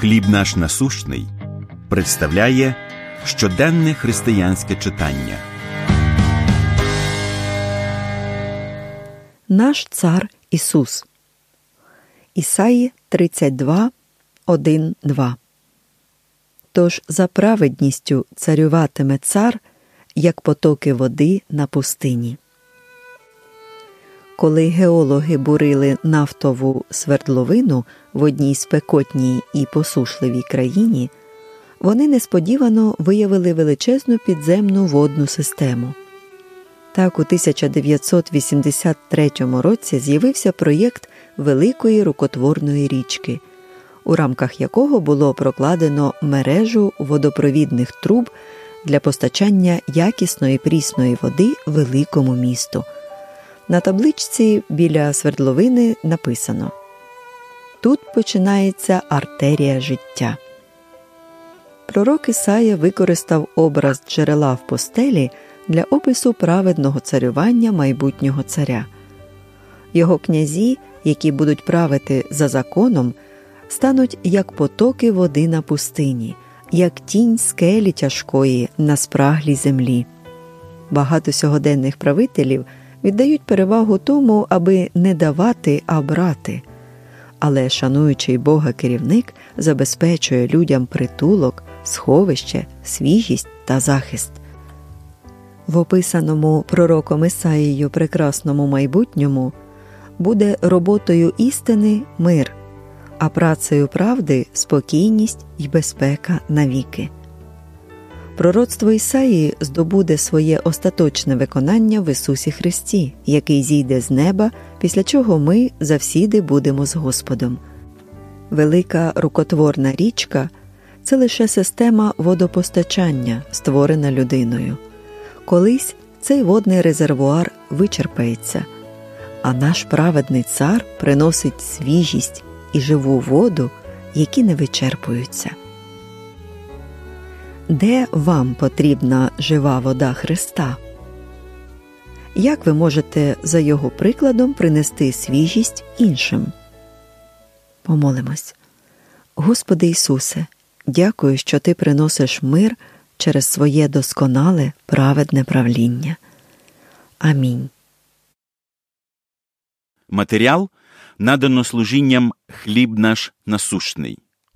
Хліб наш насущний представляє щоденне християнське читання. Наш цар Ісус. Ісаї 32, 1, 2. Тож за праведністю царюватиме цар, як потоки води на пустині. Коли геологи бурили нафтову свердловину в одній спекотній і посушливій країні, вони несподівано виявили величезну підземну водну систему. Так, у 1983 році з'явився проєкт Великої рукотворної річки, у рамках якого було прокладено мережу водопровідних труб для постачання якісної прісної води великому місту. На табличці біля свердловини написано Тут починається артерія життя. Пророк Ісая використав образ джерела в постелі для опису праведного царювання майбутнього царя. Його князі, які будуть правити за законом, стануть як потоки води на пустині, як тінь скелі тяжкої на спраглій землі. Багато сьогоденних правителів віддають перевагу тому, аби не давати, а брати. Але шануючий Бога керівник забезпечує людям притулок, сховище, свіжість та захист. В описаному пророком Ісаїю прекрасному майбутньому буде роботою істини мир, а працею правди спокійність і безпека навіки. Пророцтво Ісаї здобуде своє остаточне виконання в Ісусі Христі, який зійде з неба, після чого ми завсіди будемо з Господом. Велика рукотворна річка це лише система водопостачання, створена людиною. Колись цей водний резервуар вичерпається, а наш праведний цар приносить свіжість і живу воду, які не вичерпуються. Де вам потрібна жива вода Христа? Як ви можете за його прикладом принести свіжість іншим? Помолимось. Господи Ісусе, дякую, що Ти приносиш мир через своє досконале праведне правління. Амінь. Матеріал надано служінням хліб наш насущний.